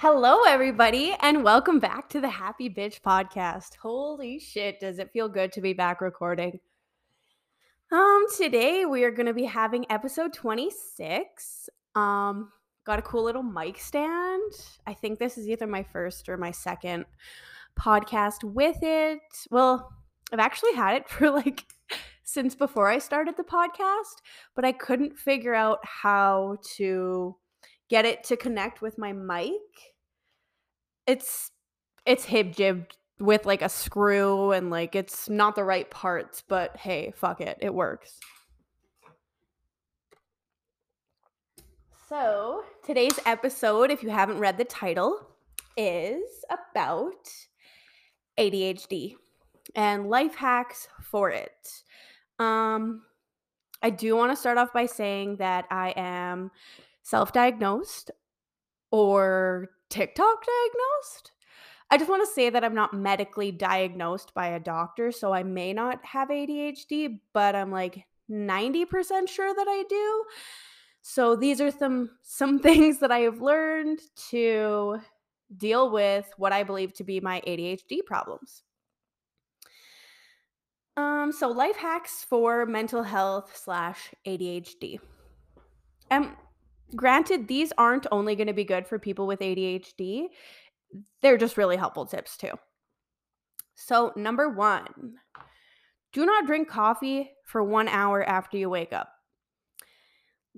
Hello, everybody, and welcome back to the Happy Bitch podcast. Holy shit, does it feel good to be back recording? Um, today we are going to be having episode 26. Um, got a cool little mic stand. I think this is either my first or my second podcast with it. Well, I've actually had it for like since before I started the podcast, but I couldn't figure out how to get it to connect with my mic. It's it's hib jibbed with like a screw and like it's not the right parts, but hey, fuck it, it works. So, today's episode, if you haven't read the title, is about ADHD and life hacks for it. Um I do want to start off by saying that I am self-diagnosed or TikTok diagnosed. I just want to say that I'm not medically diagnosed by a doctor, so I may not have ADHD, but I'm like 90% sure that I do. So these are some some things that I have learned to deal with what I believe to be my ADHD problems. Um, so life hacks for mental health slash ADHD. Um, granted, these aren't only going to be good for people with ADHD. They're just really helpful tips too. So, number one, do not drink coffee for one hour after you wake up.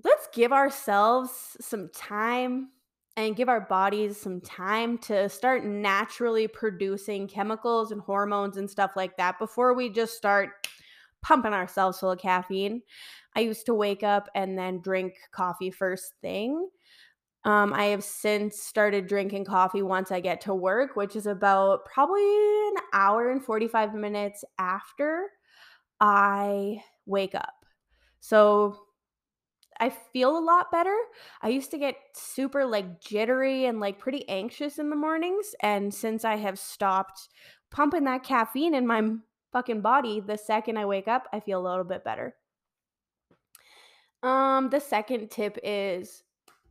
Let's give ourselves some time and give our bodies some time to start naturally producing chemicals and hormones and stuff like that before we just start pumping ourselves full of caffeine. I used to wake up and then drink coffee first thing. Um, I have since started drinking coffee once I get to work, which is about probably an hour and 45 minutes after I wake up. So I feel a lot better. I used to get super like jittery and like pretty anxious in the mornings. And since I have stopped pumping that caffeine in my fucking body, the second I wake up, I feel a little bit better. Um, the second tip is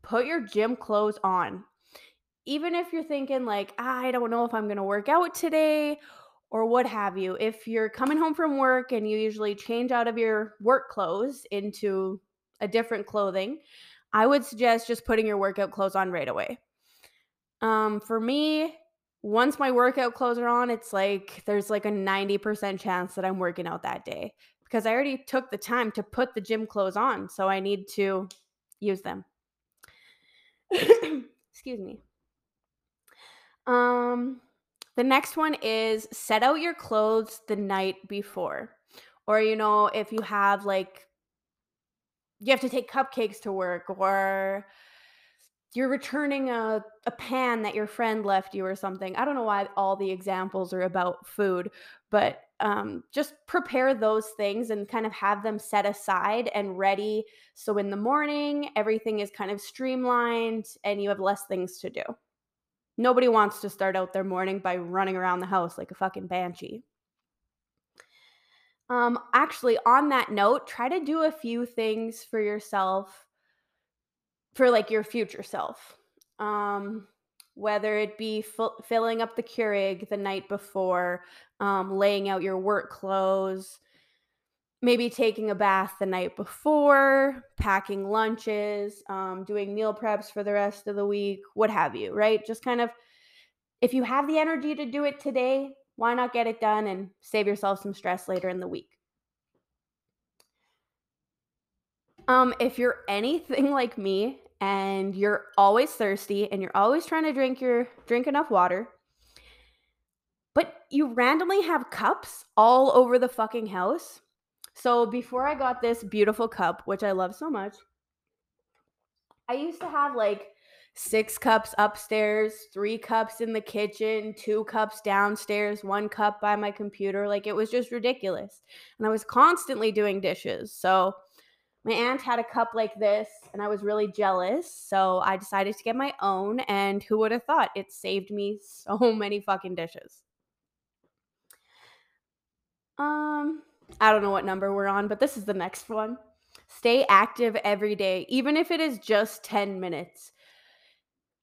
put your gym clothes on. Even if you're thinking, like, I don't know if I'm gonna work out today or what have you, if you're coming home from work and you usually change out of your work clothes into a different clothing, I would suggest just putting your workout clothes on right away. Um, for me, once my workout clothes are on, it's like there's like a 90% chance that I'm working out that day because I already took the time to put the gym clothes on. So I need to use them. Excuse me. Um, the next one is set out your clothes the night before. Or, you know, if you have like you have to take cupcakes to work or you're returning a, a pan that your friend left you or something. I don't know why all the examples are about food, but um, just prepare those things and kind of have them set aside and ready. So in the morning, everything is kind of streamlined and you have less things to do. Nobody wants to start out their morning by running around the house like a fucking banshee. Um, actually, on that note, try to do a few things for yourself, for like your future self. Um, whether it be filling up the Keurig the night before, um, laying out your work clothes, maybe taking a bath the night before, packing lunches, um, doing meal preps for the rest of the week, what have you, right? Just kind of, if you have the energy to do it today, why not get it done and save yourself some stress later in the week? Um, if you're anything like me and you're always thirsty and you're always trying to drink your drink enough water, but you randomly have cups all over the fucking house. So before I got this beautiful cup, which I love so much, I used to have like six cups upstairs, three cups in the kitchen, two cups downstairs, one cup by my computer. Like it was just ridiculous. And I was constantly doing dishes. So my aunt had a cup like this and I was really jealous. So I decided to get my own. And who would have thought it saved me so many fucking dishes? Um, I don't know what number we're on, but this is the next one. Stay active every day, even if it is just 10 minutes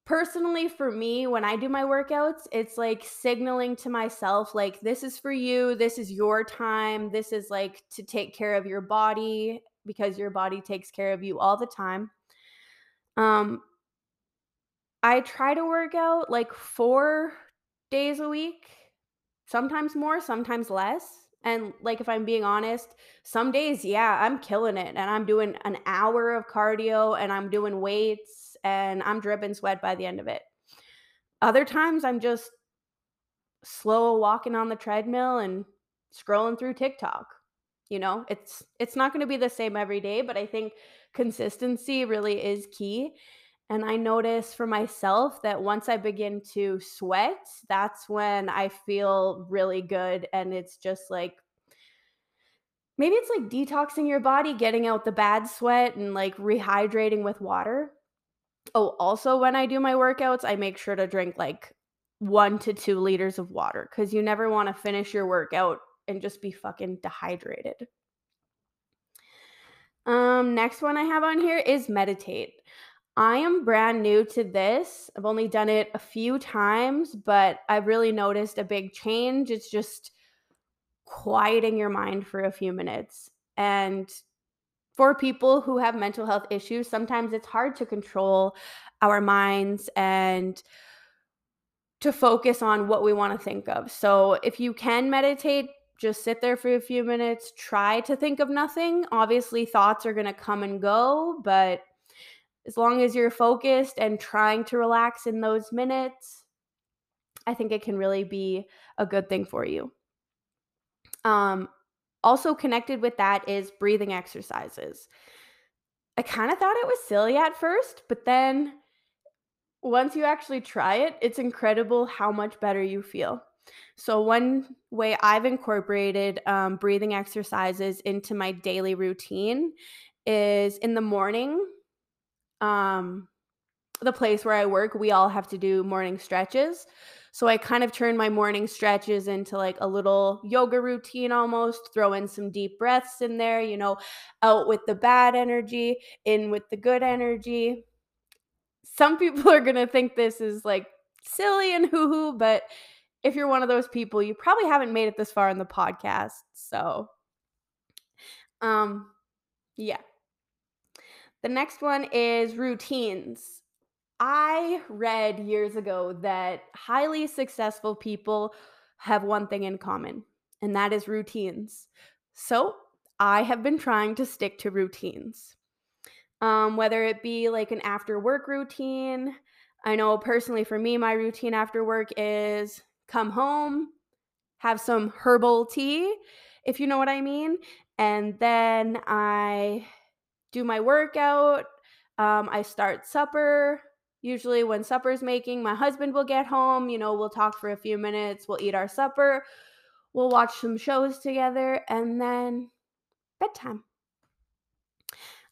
personally for me when i do my workouts it's like signaling to myself like this is for you this is your time this is like to take care of your body because your body takes care of you all the time um i try to work out like 4 days a week sometimes more sometimes less and like if i'm being honest some days yeah i'm killing it and i'm doing an hour of cardio and i'm doing weights and I'm dripping sweat by the end of it. Other times I'm just slow walking on the treadmill and scrolling through TikTok. You know, it's it's not going to be the same every day, but I think consistency really is key. And I notice for myself that once I begin to sweat, that's when I feel really good and it's just like maybe it's like detoxing your body, getting out the bad sweat and like rehydrating with water. Oh, also when I do my workouts, I make sure to drink like 1 to 2 liters of water because you never want to finish your workout and just be fucking dehydrated. Um, next one I have on here is meditate. I am brand new to this. I've only done it a few times, but I've really noticed a big change. It's just quieting your mind for a few minutes. And for people who have mental health issues, sometimes it's hard to control our minds and to focus on what we want to think of. So, if you can meditate, just sit there for a few minutes, try to think of nothing. Obviously, thoughts are going to come and go, but as long as you're focused and trying to relax in those minutes, I think it can really be a good thing for you. Um, also, connected with that is breathing exercises. I kind of thought it was silly at first, but then once you actually try it, it's incredible how much better you feel. So, one way I've incorporated um, breathing exercises into my daily routine is in the morning. Um, the place where I work, we all have to do morning stretches. So I kind of turn my morning stretches into like a little yoga routine almost, throw in some deep breaths in there, you know, out with the bad energy, in with the good energy. Some people are going to think this is like silly and hoo hoo, but if you're one of those people, you probably haven't made it this far in the podcast. So, um, yeah. The next one is routines. I read years ago that highly successful people have one thing in common, and that is routines. So I have been trying to stick to routines, um, whether it be like an after work routine. I know personally for me, my routine after work is come home, have some herbal tea, if you know what I mean, and then I do my workout. Um, I start supper, Usually, when supper's making, my husband will get home. You know, we'll talk for a few minutes, we'll eat our supper, we'll watch some shows together, and then bedtime.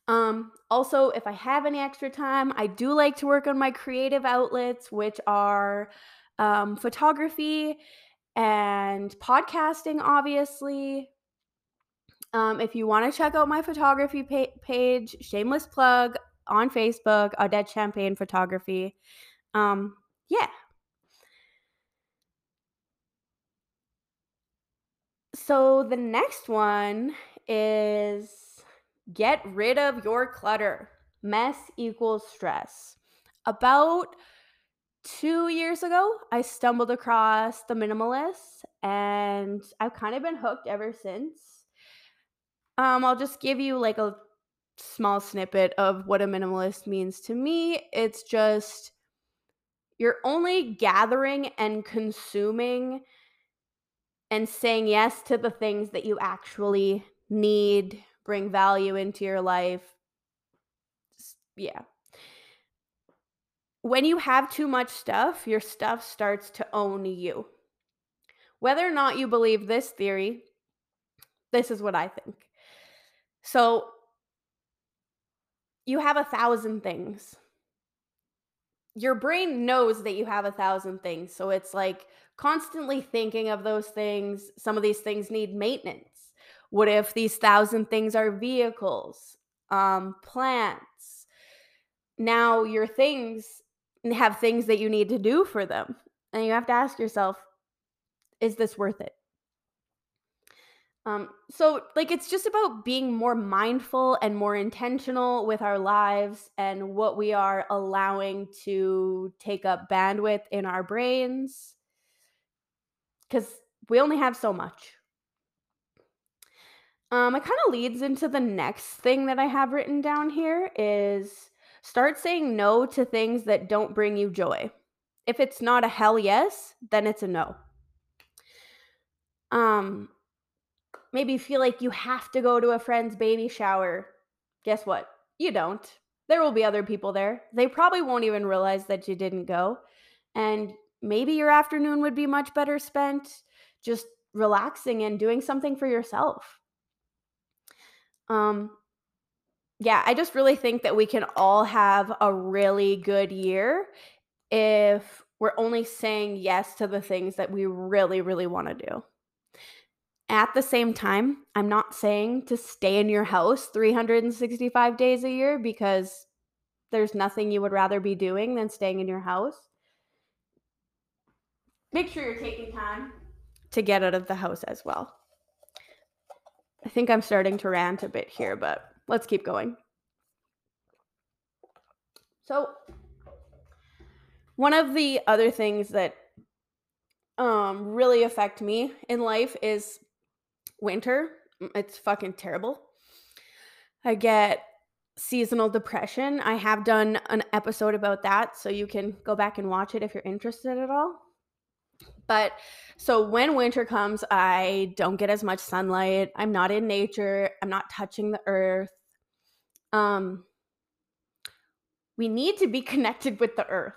Um, also, if I have any extra time, I do like to work on my creative outlets, which are um, photography and podcasting, obviously. Um, if you want to check out my photography pa- page, shameless plug, on Facebook, Odette Champagne Photography. Um, yeah. So the next one is get rid of your clutter. Mess equals stress. About two years ago, I stumbled across the minimalist and I've kind of been hooked ever since. Um, I'll just give you like a small snippet of what a minimalist means to me. It's just you're only gathering and consuming and saying yes to the things that you actually need, bring value into your life. Yeah. When you have too much stuff, your stuff starts to own you. Whether or not you believe this theory, this is what I think. So, you have a thousand things. Your brain knows that you have a thousand things. So it's like constantly thinking of those things. Some of these things need maintenance. What if these thousand things are vehicles, um, plants? Now your things have things that you need to do for them. And you have to ask yourself, is this worth it? Um, so, like, it's just about being more mindful and more intentional with our lives and what we are allowing to take up bandwidth in our brains. Because we only have so much. Um, it kind of leads into the next thing that I have written down here is start saying no to things that don't bring you joy. If it's not a hell yes, then it's a no. Um, maybe feel like you have to go to a friend's baby shower. Guess what? You don't. There will be other people there. They probably won't even realize that you didn't go. And maybe your afternoon would be much better spent just relaxing and doing something for yourself. Um yeah, I just really think that we can all have a really good year if we're only saying yes to the things that we really really want to do. At the same time, I'm not saying to stay in your house 365 days a year because there's nothing you would rather be doing than staying in your house. Make sure you're taking time to get out of the house as well. I think I'm starting to rant a bit here, but let's keep going. So, one of the other things that um, really affect me in life is winter. It's fucking terrible. I get seasonal depression. I have done an episode about that, so you can go back and watch it if you're interested at all. But so when winter comes, I don't get as much sunlight. I'm not in nature. I'm not touching the earth. Um we need to be connected with the earth.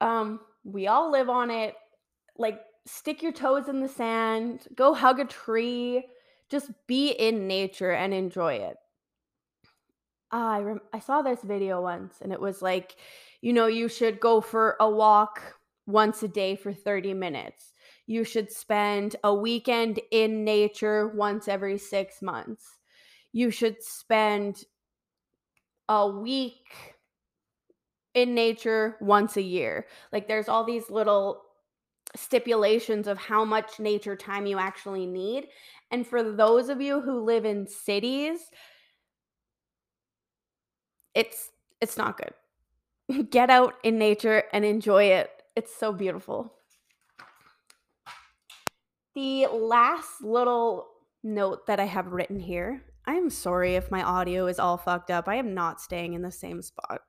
Um we all live on it. Like stick your toes in the sand, go hug a tree, just be in nature and enjoy it. I rem- I saw this video once and it was like, you know, you should go for a walk once a day for 30 minutes. You should spend a weekend in nature once every 6 months. You should spend a week in nature once a year. Like there's all these little stipulations of how much nature time you actually need. And for those of you who live in cities, it's it's not good. Get out in nature and enjoy it. It's so beautiful. The last little note that I have written here. I am sorry if my audio is all fucked up. I am not staying in the same spot.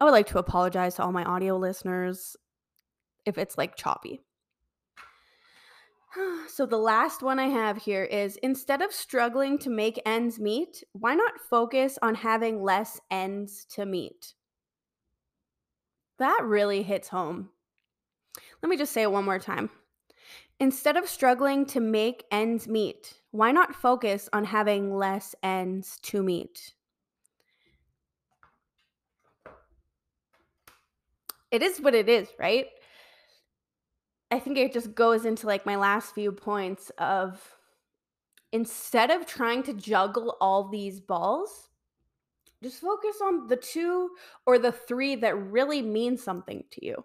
I would like to apologize to all my audio listeners if it's like choppy. So, the last one I have here is instead of struggling to make ends meet, why not focus on having less ends to meet? That really hits home. Let me just say it one more time. Instead of struggling to make ends meet, why not focus on having less ends to meet? It is what it is, right? I think it just goes into like my last few points of instead of trying to juggle all these balls, just focus on the two or the three that really mean something to you.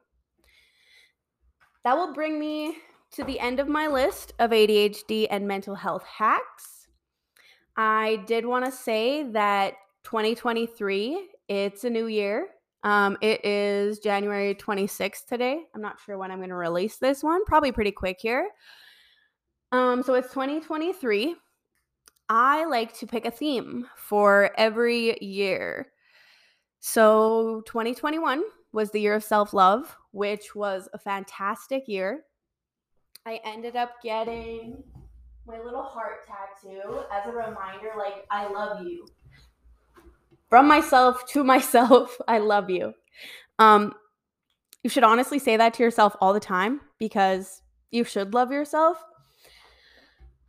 That will bring me to the end of my list of ADHD and mental health hacks. I did want to say that 2023, it's a new year. Um, it is January 26th today. I'm not sure when I'm going to release this one. Probably pretty quick here. Um, so it's 2023. I like to pick a theme for every year. So 2021 was the year of self love, which was a fantastic year. I ended up getting my little heart tattoo as a reminder like, I love you from myself to myself, I love you. Um, you should honestly say that to yourself all the time because you should love yourself.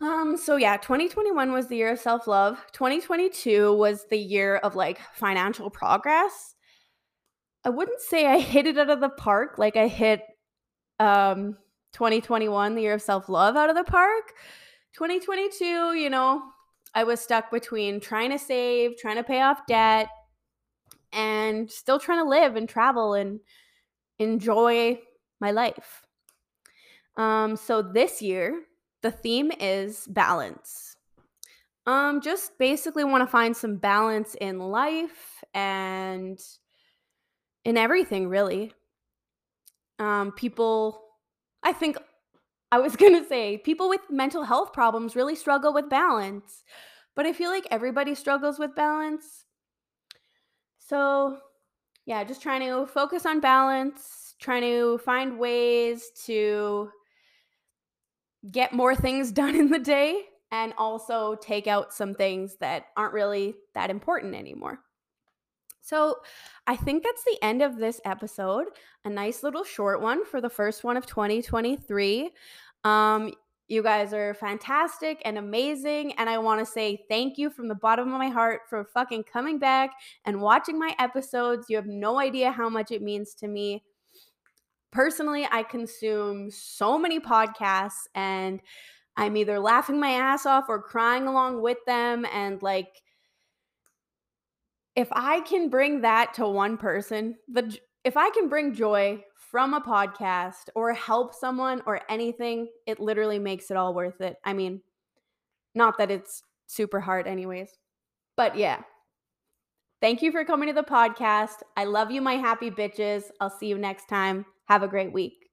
Um, so yeah, 2021 was the year of self-love. 2022 was the year of like financial progress. I wouldn't say I hit it out of the park like I hit um 2021, the year of self-love out of the park. 2022, you know, I was stuck between trying to save, trying to pay off debt, and still trying to live and travel and enjoy my life. Um, so this year, the theme is balance. Um, just basically want to find some balance in life and in everything, really. Um, people, I think I was going to say, people with mental health problems really struggle with balance, but I feel like everybody struggles with balance. So, yeah, just trying to focus on balance, trying to find ways to get more things done in the day and also take out some things that aren't really that important anymore. So, I think that's the end of this episode. A nice little short one for the first one of 2023. Um, you guys are fantastic and amazing. And I want to say thank you from the bottom of my heart for fucking coming back and watching my episodes. You have no idea how much it means to me. Personally, I consume so many podcasts and I'm either laughing my ass off or crying along with them. And like, if I can bring that to one person, the if I can bring joy from a podcast or help someone or anything, it literally makes it all worth it. I mean, not that it's super hard anyways. But yeah. Thank you for coming to the podcast. I love you, my happy bitches. I'll see you next time. Have a great week.